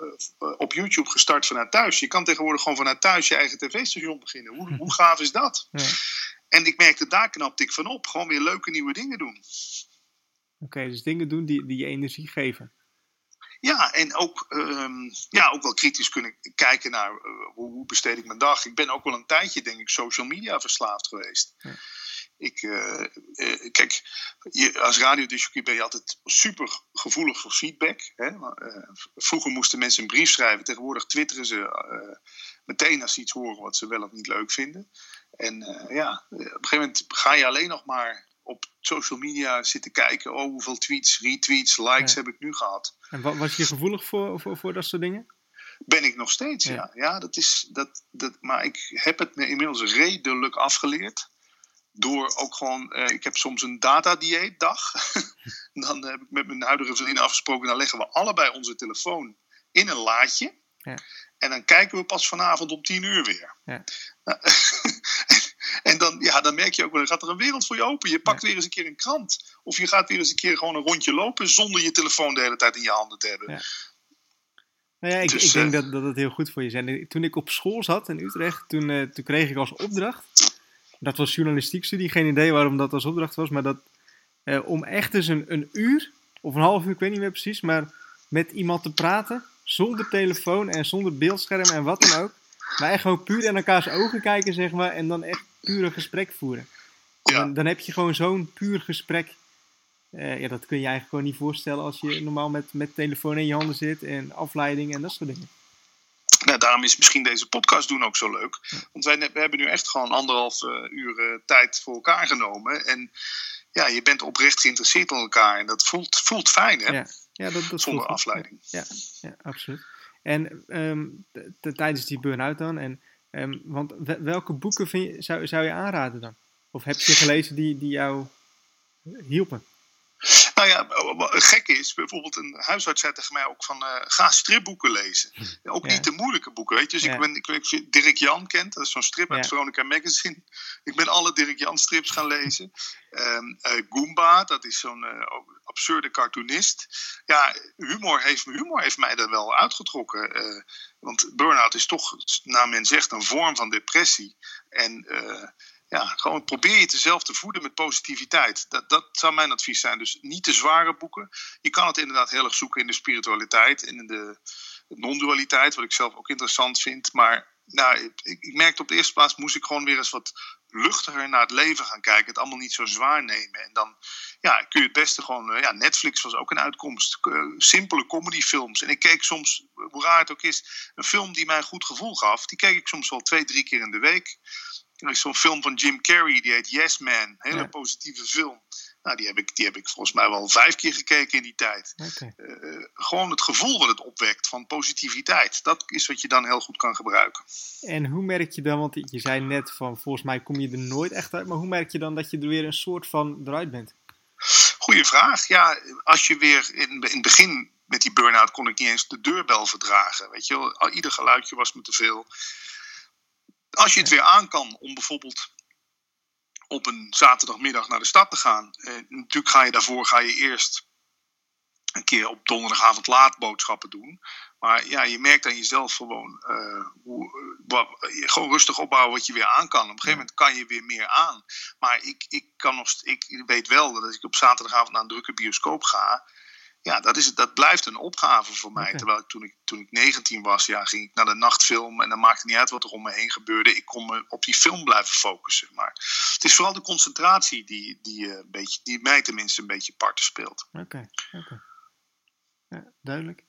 uh, op YouTube gestart vanuit thuis. Je kan tegenwoordig gewoon vanuit thuis je eigen tv-station beginnen. Hoe, hoe gaaf is dat? Ja. En ik merkte, daar knapte ik van op. Gewoon weer leuke nieuwe dingen doen. Oké, dus dingen doen die, die je energie geven. Ja, en ook, um, ja, ook wel kritisch kunnen kijken naar uh, hoe, hoe, besteed ik mijn dag. Ik ben ook wel een tijdje, denk ik, social media verslaafd geweest. Ja ik, uh, uh, kijk, je, als radiodisjockey ben je altijd super gevoelig voor feedback. Hè? Uh, vroeger moesten mensen een brief schrijven. Tegenwoordig twitteren ze meteen als ze iets horen wat ze wel of niet leuk vinden. En ja, op een gegeven moment ga je alleen nog maar op social media zitten kijken. Oh, hoeveel tweets, retweets, likes heb ik nu gehad. En was je gevoelig voor, voor, voor dat soort dingen? Ben ik nog steeds, ja. ja. ja. dat is, dat, dat, maar ik heb het me inmiddels redelijk afgeleerd door ook gewoon, uh, ik heb soms een datadieetdag. dan heb ik met mijn huidige vriendin afgesproken, dan leggen we allebei onze telefoon in een laadje. Ja. En dan kijken we pas vanavond om tien uur weer. Ja. en dan, ja, dan merk je ook wel, dan gaat er een wereld voor je open. Je pakt weer eens een keer een krant. Of je gaat weer eens een keer gewoon een rondje lopen zonder je telefoon de hele tijd in je handen te hebben. Ja. Nou ja, ik, dus, ik denk uh, dat, dat het heel goed voor je is. Toen ik op school zat in Utrecht, toen, uh, toen kreeg ik als opdracht dat was journalistiek studie, geen idee waarom dat als opdracht was, maar dat eh, om echt eens een, een uur of een half uur, ik weet niet meer precies, maar met iemand te praten zonder telefoon en zonder beeldscherm en wat dan ook. Maar echt gewoon puur in elkaars ogen kijken, zeg maar, en dan echt puur een gesprek voeren. Ja. Dan, dan heb je gewoon zo'n puur gesprek. Uh, ja, dat kun je eigenlijk gewoon niet voorstellen als je normaal met, met telefoon in je handen zit en afleiding en dat soort dingen. Nou, daarom is misschien deze podcast doen ook zo leuk. Want wij we hebben nu echt gewoon anderhalf uh, uur uh, tijd voor elkaar genomen. En ja, je bent oprecht geïnteresseerd in elkaar. En dat voelt, voelt fijn, hè? Ja, ja dat, dat Zonder afleiding. Ja, ja, absoluut. En um, tijdens die burn-out dan, en, um, want welke boeken vind je, zou, zou je aanraden dan? Of heb je gelezen die, die jou hielpen? Nou ja, gek is, bijvoorbeeld een huisarts zei tegen mij ook van uh, ga stripboeken lezen. Ook niet de moeilijke boeken, weet je. Dus ik ben, ik, ik, Dirk Jan kent, dat is zo'n strip uit Veronica Magazine. Ik ben alle Dirk Jan strips gaan lezen. Um, Goomba, dat is zo'n uh, absurde cartoonist. Ja, humor heeft, humor heeft mij er wel uitgetrokken. Want burn-out is toch, naar men zegt, een vorm van depressie. En ja, gewoon probeer je jezelf te voeden met positiviteit. Dat, dat zou mijn advies zijn. Dus niet te zware boeken. Je kan het inderdaad heel erg zoeken in de spiritualiteit en in de non-dualiteit, wat ik zelf ook interessant vind. Maar nou, ik, ik merkte op de eerste plaats moest ik gewoon weer eens wat luchtiger naar het leven gaan kijken. Het allemaal niet zo zwaar nemen. En dan ja, kun je het beste gewoon. Eh, ja, Netflix was ook een uitkomst. simpele comedyfilms. En ik keek soms, hoe raar het ook is, een film die mij een goed gevoel gaf. Die keek ik soms wel twee, drie keer in de week. Er is zo'n film van Jim Carrey, die heet Yes Man. Hele positieve film. Nou, die heb, ik, die heb ik volgens mij wel vijf keer gekeken in die tijd. Eh, gewoon het gevoel wat het opwekt van positiviteit. Dat is wat je dan heel goed kan gebruiken. En hoe merk je dan, want je zei net van volgens mij kom je er nooit echt uit. Maar hoe merk je dan dat je er weer een soort van eruit bent? Goeie vraag. Ja, als je weer in, in het begin met die burn-out kon ik niet eens de deurbel verdragen. Weet je wel, ieder geluidje was me te veel. Als je het weer aan kan om bijvoorbeeld op een zaterdagmiddag naar de stad te gaan. Eh, natuurlijk ga je daarvoor ga je eerst een keer op donderdagavond laat boodschappen doen. Maar ja, je merkt aan jezelf gewoon, uh, hoe, uh, gewoon rustig opbouwen wat je weer aan kan. Op een gegeven moment kan je weer meer aan. Maar ik, ik, kan nog, ik weet wel dat als ik op zaterdagavond naar een drukke bioscoop ga, ja, dat, is, dat blijft een opgave voor mij. Terwijl ik toen, ik toen ik 19 was, ja, ging ik naar de nachtfilm en dan maakte niet uit wat er om me heen gebeurde. Ik kon me op die film blijven focussen. Maar het is vooral de concentratie die, die, uh, een beetje, die mij tenminste een beetje parten speelt. Oké, oké. Ja, duidelijk.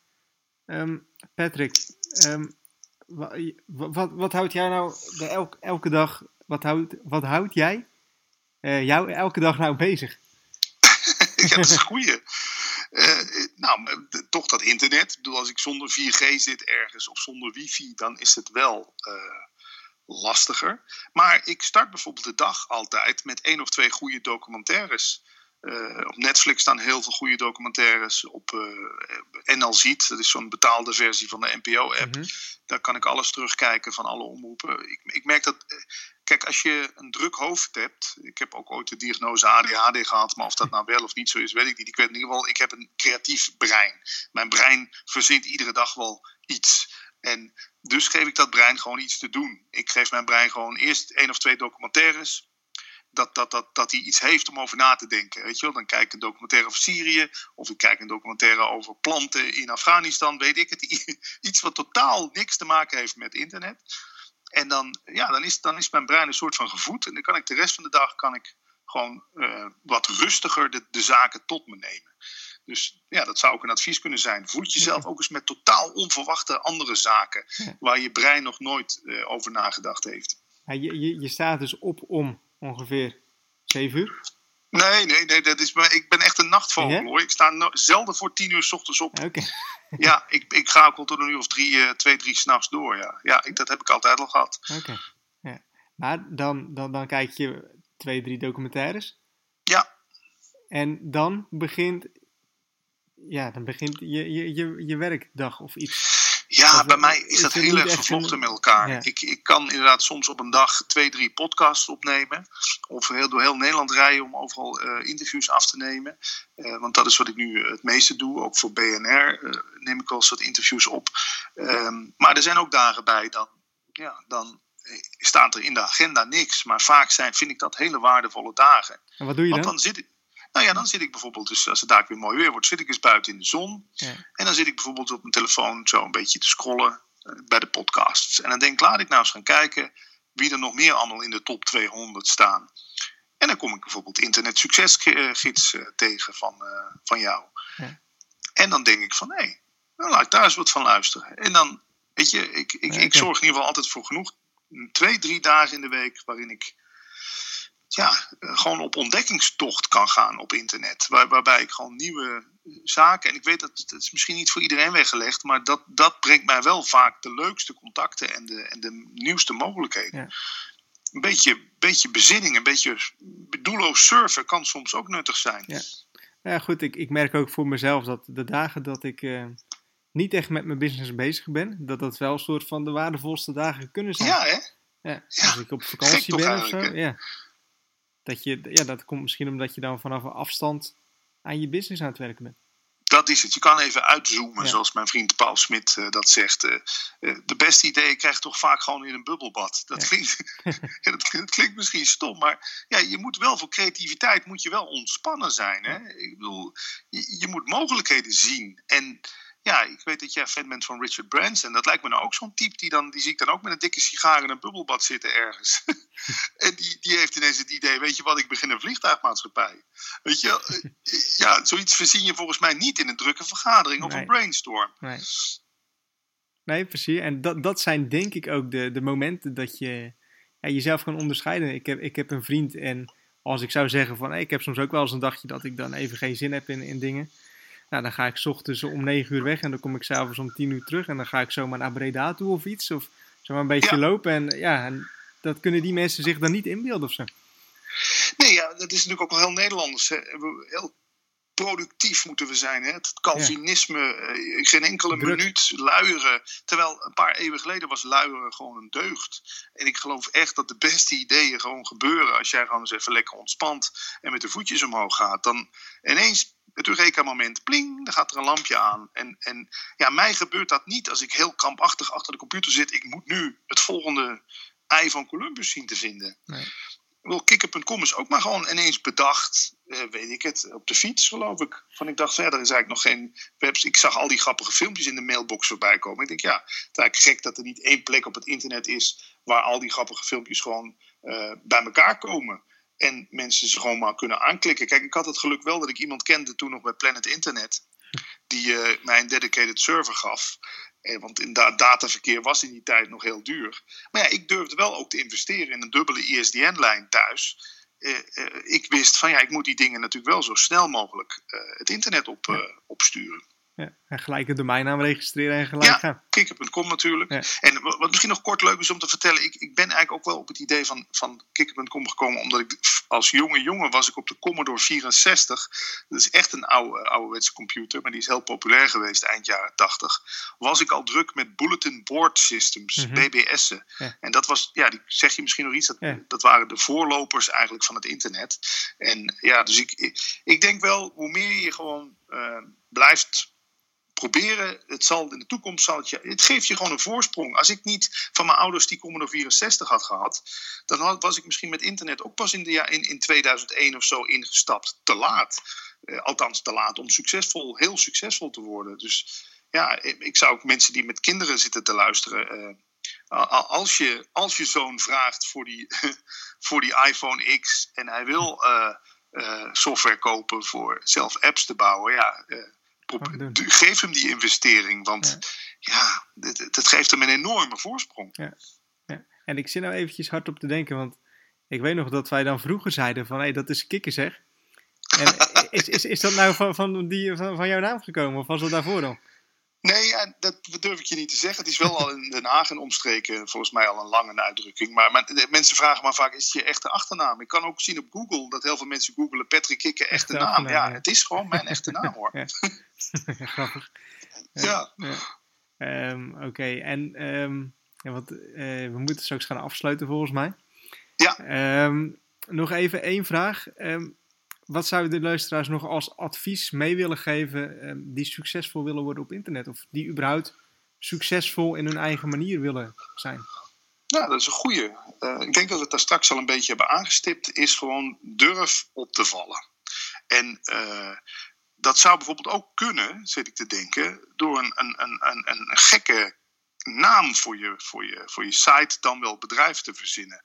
Um, Patrick, um, wat, wat, wat houdt jij nou de elke, elke dag, wat houdt, wat houdt jij uh, jou elke dag nou bezig? ja, dat is een goeie. Uh, nou, toch dat internet. Ik bedoel, als ik zonder 4G zit ergens of zonder wifi, dan is het wel uh, lastiger. Maar ik start bijvoorbeeld de dag altijd met één of twee goede documentaires. Uh, op Netflix staan heel veel goede documentaires. Op uh, NL Ziet, dat is zo'n betaalde versie van de NPO-app. Mm -hmm. Daar kan ik alles terugkijken van alle omroepen. Ik, ik merk dat Kijk, als je een druk hoofd hebt. Ik heb ook ooit de diagnose ADHD gehad. Maar of dat nou wel of niet zo is, weet ik niet. Ik weet in ieder geval, ik heb een creatief brein. Mijn brein verzint iedere dag wel iets. En dus geef ik dat brein gewoon iets te doen. Ik geef mijn brein gewoon eerst één of twee documentaires. Dat, dat, dat, dat hij iets heeft om over na te denken. Weet je wel? Dan kijk ik een documentaire over Syrië. Of ik kijk een documentaire over planten in Afghanistan. Weet ik het. Iets wat totaal niks te maken heeft met internet. En dan, ja, dan, is, dan is mijn brein een soort van gevoed. En dan kan ik de rest van de dag kan ik gewoon uh, wat rustiger de, de zaken tot me nemen. Dus ja, dat zou ook een advies kunnen zijn. Voed jezelf ook eens met totaal onverwachte andere zaken. Waar je brein nog nooit uh, over nagedacht heeft. Ja, je, je, je staat dus op om ongeveer 7 uur? Nee, nee, nee. Dat is, ik ben echt een nachtvogel hoor. Ik sta no zelden voor tien uur s ochtends op. Okay. ja, ik, ik ga ook al tot een uur of drie, uh, twee, drie s'nachts door. Ja, ja ik, dat heb ik altijd al gehad. Oké. Ja. Maar dan, dan, dan kijk je twee, drie documentaires. Ja. En dan begint, ja, dan begint je, je, je, je werkdag of iets. Ja, bij mij is dat heel erg vervlochten met elkaar. Ik, ik kan inderdaad soms op een dag twee, drie podcasts opnemen. Of heel, door heel Nederland rijden om overal uh, interviews af te nemen. Uh, want dat is wat ik nu het meeste doe. Ook voor BNR uh, neem ik wel eens wat interviews op. Um, maar er zijn ook dagen bij, dan, ja, dan staat er in de agenda niks. Maar vaak zijn, vind ik dat hele waardevolle dagen. En wat doe je want dan? dan zit ik, nou ja, dan zit ik bijvoorbeeld, dus als het daar weer mooi weer wordt, zit ik eens buiten in de zon. Ja. En dan zit ik bijvoorbeeld op mijn telefoon zo een beetje te scrollen uh, bij de podcasts. En dan denk ik, laat ik nou eens gaan kijken wie er nog meer allemaal in de top 200 staan. En dan kom ik bijvoorbeeld Internet Succesgids uh, tegen van, uh, van jou. Ja. En dan denk ik van, hé, hey, nou laat ik daar eens wat van luisteren. En dan, weet je, ik, ik, ik zorg in ieder geval altijd voor genoeg, twee, drie dagen in de week, waarin ik ja, eh, gewoon op ontdekkingstocht kan gaan op internet. Waar, waarbij ik gewoon nieuwe eh, zaken. En ik weet dat het is misschien niet voor iedereen weggelegd. Maar dat, dat brengt mij wel vaak de leukste contacten en de, en de nieuwste mogelijkheden. Ja. Een beetje, beetje bezinning, een beetje doelloos surfen kan soms ook nuttig zijn. Ja. Ja, goed, ik, ik merk ook voor mezelf dat de dagen dat ik uh, niet echt met mijn business bezig ben, dat dat wel een soort van de waardevolste dagen kunnen zijn. Ja, hè? Ja, als ik op vakantie ben of zo, ja. Dat, je, ja, dat komt misschien omdat je dan vanaf een afstand aan je business aan het werken bent. Dat is het. Je kan even uitzoomen, zoals mijn vriend Paul Smit uh, dat zegt. Uh, uh, de beste ideeën krijg je toch vaak gewoon in een bubbelbad. Dat, klinkt, dat, dat, klinkt misschien stom, maar ja, je moet wel voor creativiteit moet je wel ontspannen zijn. Hè? Ik bedoel, je, je moet mogelijkheden zien. En ja, ik weet dat jij fan bent van Richard Branson. Dat lijkt me nou ook zo'n type. Die, dan, die zie ik dan ook met een dikke sigaar in een bubbelbad zitten ergens. en die, die heeft ineens het idee, weet je wat, ik begin een vliegtuigmaatschappij. Weet je, eh, ja, zoiets verzin je volgens mij niet in een drukke vergadering of een brainstorm. Nee. nee, precies. En dat, dat zijn denk ik ook de, de momenten dat je ja, jezelf kan onderscheiden. Ik heb, ik heb een vriend en als ik zou zeggen van, hey, ik heb soms ook wel eens een dagje dat ik dan even geen zin heb in, in dingen nou, dan ga ik ochtends om 9 uur weg en dan kom ik s'avonds om 10 uur terug. En dan ga ik zomaar naar Breda toe of iets. Of zomaar een beetje lopen. En ja, en dat kunnen die mensen zich dan niet inbeelden of zo. Nee, ja, dat is natuurlijk ook wel heel Nederlanders. Hè. Heel productief moeten we zijn. Hè? Het Calvinisme, ja. geen enkele minuut luieren. Terwijl een paar eeuwen geleden was luieren gewoon een deugd. En ik geloof echt dat de beste ideeën gewoon gebeuren als jij gewoon eens even lekker ontspant en met de voetjes omhoog gaat. Dan ineens het Eureka-moment, pling, dan gaat er een lampje aan. En, en ja, mij gebeurt dat niet als ik heel krampachtig achter de computer zit. Ik moet nu het volgende ei van Columbus zien te vinden. Nee. Kikker.com is ook maar gewoon ineens bedacht, eh, weet ik het, op de fiets geloof ik. Van ik dacht verder is eigenlijk nog geen webs. Ik zag al die grappige filmpjes in de mailbox voorbij komen. Ik denk ja, het is eigenlijk gek dat er niet één plek op het internet is waar al die grappige filmpjes gewoon uh, bij elkaar komen. En mensen ze gewoon maar kunnen aanklikken. Kijk, ik had het geluk wel dat ik iemand kende toen nog bij Planet Internet. Die uh, mij een dedicated server gaf. Eh, want inderdaad, dataverkeer was in die tijd nog heel duur. Maar ja, ik durfde wel ook te investeren in een dubbele ISDN-lijn thuis. Uh, uh, ik wist van ja, ik moet die dingen natuurlijk wel zo snel mogelijk uh, het internet op, opsturen. Ja, en gelijk een domeinnaam registreren en gelijk ja, gaan. Kikker.com natuurlijk. Ja. En wat misschien nog kort leuk is om te vertellen, ik, ik ben eigenlijk ook wel op het idee van, van Kikker.com gekomen, omdat ik als jonge jongen was ik op de Commodore 64. Dat is echt een oude, ouderwetse computer, maar die is heel populair geweest eind jaren 80. Was ik al druk met Bulletin Board Systems, mm -hmm. BBS'en. Ja. En dat was, ja, die zeg je misschien nog iets, dat, dat waren de voorlopers eigenlijk van het internet. En ja, dus ik, ik, ik denk wel, hoe meer je gewoon uh, blijft proberen. Het zal in de toekomst zal het je. Het geeft je gewoon een voorsprong. Als ik niet van mijn ouders die Commodore 64 had gehad, dan was ik misschien met internet ook pas in, de, in, in 2001 of zo ingestapt. Te laat. Uh, althans, te laat om succesvol, heel succesvol te worden. Dus ja, ik zou ook mensen die met kinderen zitten te luisteren. Uh, als, je, als je zoon vraagt voor die, voor die iPhone X en hij wil uh, software kopen voor zelf apps te bouwen, ja, geef hem die investering. Want ja, ja dat, geeft hem een enorme voorsprong. Ja. ja. En ik zit nou eventjes hard op te denken, want ik weet nog dat wij dan vroeger zeiden van, hé, hey, dat is kikker zeg. En is, is, is dat nou van, van, die, van, van jouw naam gekomen of was dat daarvoor dan? Nee, ja, dat durf ik je niet te zeggen. Het is wel al in Den Haag en omstreken volgens mij al een lange uitdrukking. Maar, maar, mensen vragen maar vaak, is het je echte achternaam? Ik kan ook zien op Google dat heel veel mensen googelen Patrick Kikker, echte naam. Ja, ja, het is gewoon mijn echte naam hoor. Ja. Grappig. Ja. ja. Um, Oké, okay. en um, ja, wat, uh, we moeten straks gaan afsluiten volgens mij. Ja. Um, nog even één vraag wat zouden de luisteraars nog als advies mee willen geven eh, die succesvol willen worden op internet? Of die überhaupt succesvol in hun eigen manier willen zijn? Nou, dat is een goede. Uh, ik denk dat we het daar straks al een beetje hebben aangestipt. Is gewoon durf op te vallen. En uh, dat zou bijvoorbeeld ook kunnen, zit ik te denken, door een, een, een, een, een gekke naam voor je, voor, je, voor je site dan wel bedrijf te verzinnen.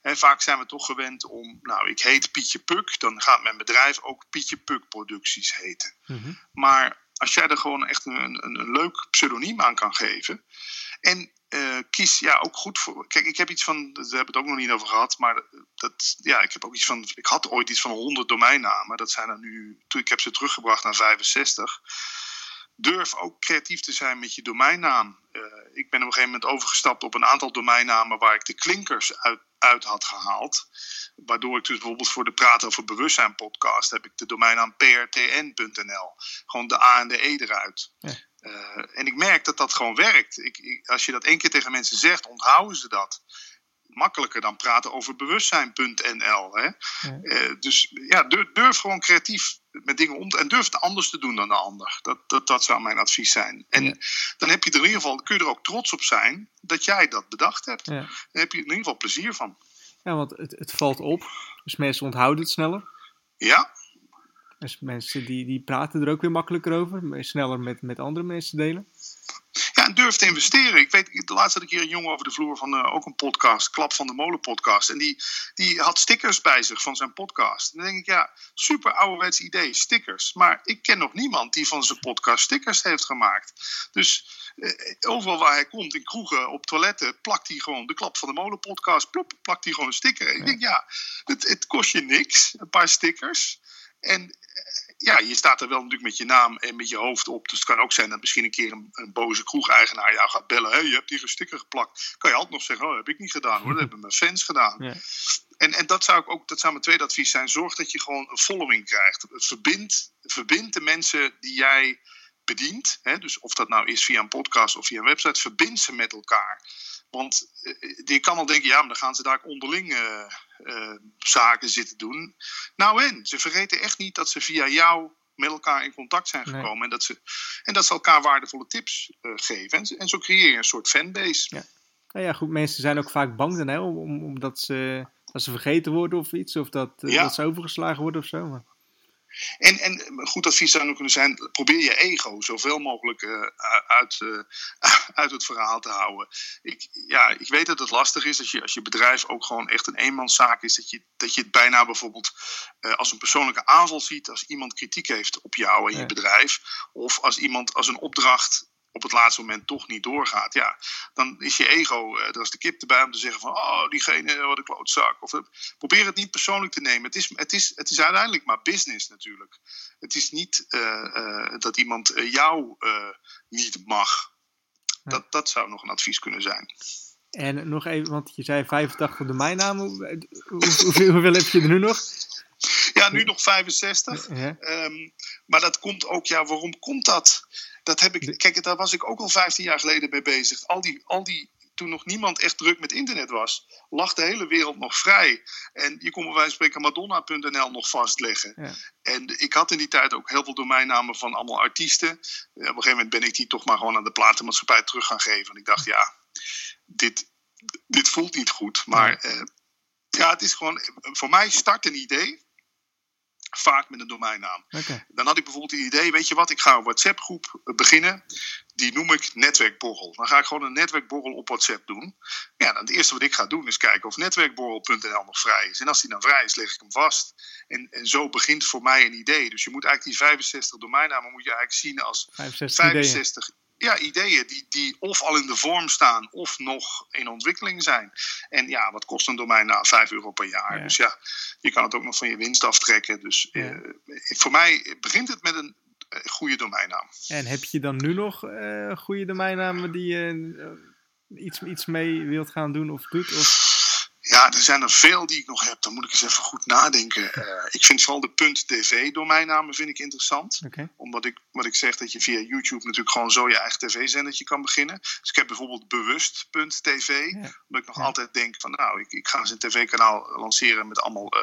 En vaak zijn we toch gewend om, nou, ik heet Pietje Puk, dan gaat mijn bedrijf ook Pietje Puk Producties heten. Mm -hmm. Maar als jij er gewoon echt een, een, een leuk pseudoniem aan kan geven. En uh, kies ja ook goed voor. Kijk, ik heb iets van, we hebben het ook nog niet over gehad, maar dat, ja, ik heb ook iets van, ik had ooit iets van 100 domeinnamen. Dat zijn er nu, ik heb ze teruggebracht naar 65. Durf ook creatief te zijn met je domeinnaam. Uh, ik ben op een gegeven moment overgestapt op een aantal domeinnamen waar ik de klinkers uit, uit had gehaald. Waardoor ik dus bijvoorbeeld voor de Praten over Bewustzijn podcast heb ik de domeinnaam prtn.nl. Gewoon de A en de E eruit. Ja. Uh, en ik merk dat dat gewoon werkt. Ik, ik, als je dat één keer tegen mensen zegt, onthouden ze dat makkelijker dan praten over bewustzijn.nl. Hè? Ja. Uh, dus ja, durf, durf, gewoon creatief met dingen om te, en durf het anders te doen dan de ander. Dat, dat, dat zou mijn advies zijn. En ja. dan heb je er in ieder geval, kun je er ook trots op zijn dat jij dat bedacht hebt. Ja. Dan heb je in ieder geval plezier van. Ja, want het, het valt op. Dus mensen onthouden het sneller. Ja. Dus mensen die, die praten er ook weer makkelijker over. Sneller met, met andere mensen delen. Ja, en durf te investeren. Ik weet, de laatste hier een jongen over de vloer van uh, ook een podcast, Klap van de Molen podcast. En die, die had stickers bij zich van zijn podcast. En dan denk ik, ja, super ouderwets idee, stickers. Maar ik ken nog niemand die van zijn podcast stickers heeft gemaakt. Dus uh, overal waar hij komt, in kroegen, op toiletten, plakt hij gewoon de Klap van de Molen podcast. Plop, plakt hij gewoon een sticker. En ik denk, ja, het, het kost je niks, een paar stickers. En ja, je staat er wel natuurlijk met je naam en met je hoofd op. Dus het kan ook zijn dat misschien een keer een, een boze kroegeigenaar jou gaat bellen. Hé, hey, je hebt hier een sticker geplakt. Kan je altijd nog zeggen, oh, dat heb ik niet gedaan hoor. Dat hebben mijn fans gedaan. Ja. En, en dat zou ik ook, dat zou mijn tweede advies zijn. Zorg dat je gewoon een following krijgt. Verbind, verbind de mensen die jij bedient. Hè? Dus of dat nou is via een podcast of via een website. Verbind ze met elkaar. Want je kan al denken, ja, maar dan gaan ze daar onderling uh, uh, zaken zitten doen. Nou en, ze vergeten echt niet dat ze via jou met elkaar in contact zijn gekomen. Nee. En, dat ze, en dat ze elkaar waardevolle tips uh, geven. En, en, zo creëer je een soort fanbase. Ja. Nou ja, goed, mensen zijn ook vaak bang dan, hè, om, omdat ze, dat ze vergeten worden of iets. Of dat, ja. dat ze overgeslagen worden of zo. Maar... En, en goed advies zou kunnen zijn: probeer je ego zoveel mogelijk uh, uit, uh, uit het verhaal te houden. Ik, ja, ik weet dat het lastig is als je, als je bedrijf ook gewoon echt een eenmanszaak is. Dat je, dat je het bijna bijvoorbeeld uh, als een persoonlijke aanval ziet. Als iemand kritiek heeft op jou en je ja. bedrijf. Of als iemand als een opdracht op het laatste moment toch niet doorgaat, ja, dan is je ego, uh, er is de kip erbij om te zeggen van, oh, diegene, wat een klootzak. Of, uh, probeer het niet persoonlijk te nemen. Het is, het, is, het is uiteindelijk maar business natuurlijk. Het is niet uh, dat iemand jou niet mag. Dat, dat zou nog een advies kunnen zijn. En nog even, want je zei 85 domeinnamen. Hoeveel, hoeveel heb je er nu nog? Ja, nu nog 65. Ja. Um, maar dat komt ook, ja, waarom komt dat? Dat heb ik, kijk, daar was ik ook al 15 jaar geleden mee bezig. Al die, al die, toen nog niemand echt druk met internet was, lag de hele wereld nog vrij. En je kon bij wijze van spreken Madonna.nl nog vastleggen. Ja. En ik had in die tijd ook heel veel domeinnamen van allemaal artiesten. Op een gegeven moment ben ik die toch maar gewoon aan de platenmaatschappij terug gaan geven. En ik dacht, ja, dit, dit voelt niet goed. Maar ja. Uh, ja, het is gewoon, voor mij start een idee vaak met een domeinnaam. Okay. Dan had ik bijvoorbeeld het idee, weet je wat, ik ga een WhatsApp groep beginnen. Die noem ik netwerkborrel. Dan ga ik gewoon een netwerkborrel op WhatsApp doen. Ja, dan het eerste wat ik ga doen is kijken of netwerkborrel.nl nog vrij is. En als die dan vrij is, leg ik hem vast. En, en zo begint voor mij een idee. Dus je moet eigenlijk die 65 domeinnamen moet je eigenlijk zien als 65, 65 ja, ideeën die, die of al in de vorm staan of nog in ontwikkeling zijn. En ja, wat kost een domein? Nou, 5 euro per jaar. Ja. Dus ja, je kan het ook nog van je winst aftrekken. Dus ja. uh, voor mij begint het met een uh, goede domeinnaam. En heb je dan nu nog uh, goede domeinnamen die je iets, iets mee wilt gaan doen of doet? Of? Ja, er zijn er veel die ik nog heb. Dan moet ik eens even goed nadenken. Uh, ik vind vooral de .tv domeinnamen vind ik interessant. Okay. Omdat ik, wat ik zeg, dat je via YouTube natuurlijk gewoon zo je eigen tv-zendertje kan beginnen. Dus ik heb bijvoorbeeld bewust.tv. Ja. Omdat ik nog ja. altijd denk van nou, ik, ik ga eens een tv-kanaal lanceren met allemaal uh,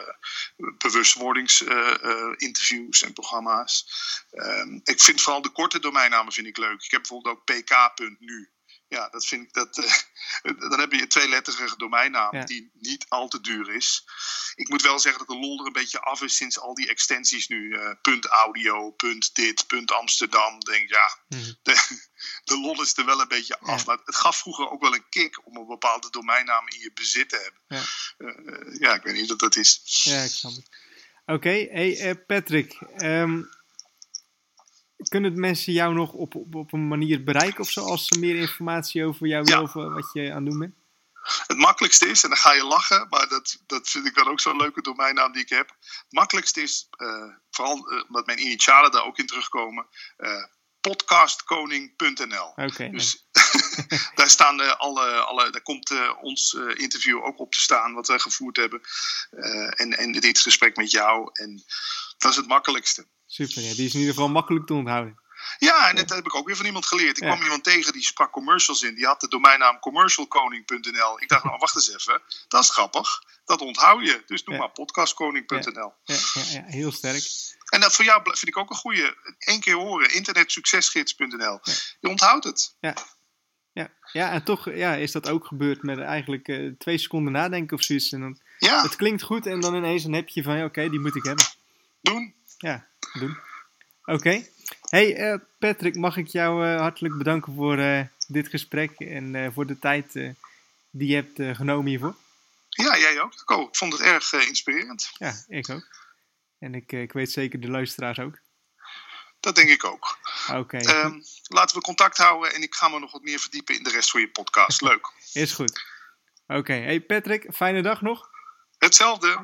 bewustwordingsinterviews uh, en programma's. Um, ik vind vooral de korte domeinnamen vind ik leuk. Ik heb bijvoorbeeld ook pk.nu ja, dat vind ik dat. Uh, dan heb je twee letterige domeinnaam ja. die niet al te duur is. Ik moet wel zeggen dat de lol er een beetje af is sinds al die extensies nu. Uh, punt audio, punt dit, punt Amsterdam. Denk ja, mm. de, de lol is er wel een beetje af. Ja. Maar het gaf vroeger ook wel een kick om een bepaalde domeinnaam in je bezit te hebben. Ja, uh, ja ik weet niet wat dat is. Ja, ik snap het. Oké, okay, hey Patrick. Um, kunnen mensen jou nog op, op, op een manier bereiken of zo, als ze meer informatie over jou willen ja. of wat je aan het doen bent? Het makkelijkste is, en dan ga je lachen, maar dat, dat vind ik dan ook zo'n leuke domeinnaam die ik heb. Het makkelijkste is, uh, vooral uh, omdat mijn initialen daar ook in terugkomen, uh, podcastkoning.nl. Dus daar staan uh, alle, alle, daar komt uh, ons uh, interview ook op te staan wat we gevoerd hebben. en, en dit gesprek met jou. En dat is het makkelijkste. Super, ja, die is in ieder geval makkelijk te onthouden. Ja, en dat heb ik ook weer van iemand geleerd. Ik ja. kwam iemand tegen die sprak commercials in. Die had de domeinnaam commercialkoning.nl. Ik dacht, nou wacht eens even. Dat is grappig. Dat onthoud je. Dus doe ja. maar podcastkoning.nl. Ja. Ja, heel sterk. En dat voor jou vind ik ook een goede. Eén keer horen. Internetsuccesgids.nl. Je onthoudt het. Ja. Ja, ja, en toch ja, is dat ook gebeurd met eigenlijk uh, twee seconden nadenken of zoiets. En dan, ja. Het klinkt goed en dan ineens een heb je van, oké, okay, die moet ik hebben. Doen. Ja, doen. Oké. Okay. Hey uh, Patrick, mag ik jou uh, hartelijk bedanken voor uh, dit gesprek en voor de tijd die je hebt genomen hiervoor. Ja, jij ook. Ik vond het erg inspirerend. Ja, ik ook. En ik, ik weet zeker de luisteraars ook. Dat denk ik ook. Oké. Okay. Um, laten we contact houden en ik ga me nog wat meer verdiepen in de rest van je podcast. Leuk. Is goed. Oké. Okay. Hey Patrick, fijne dag nog. Hetzelfde.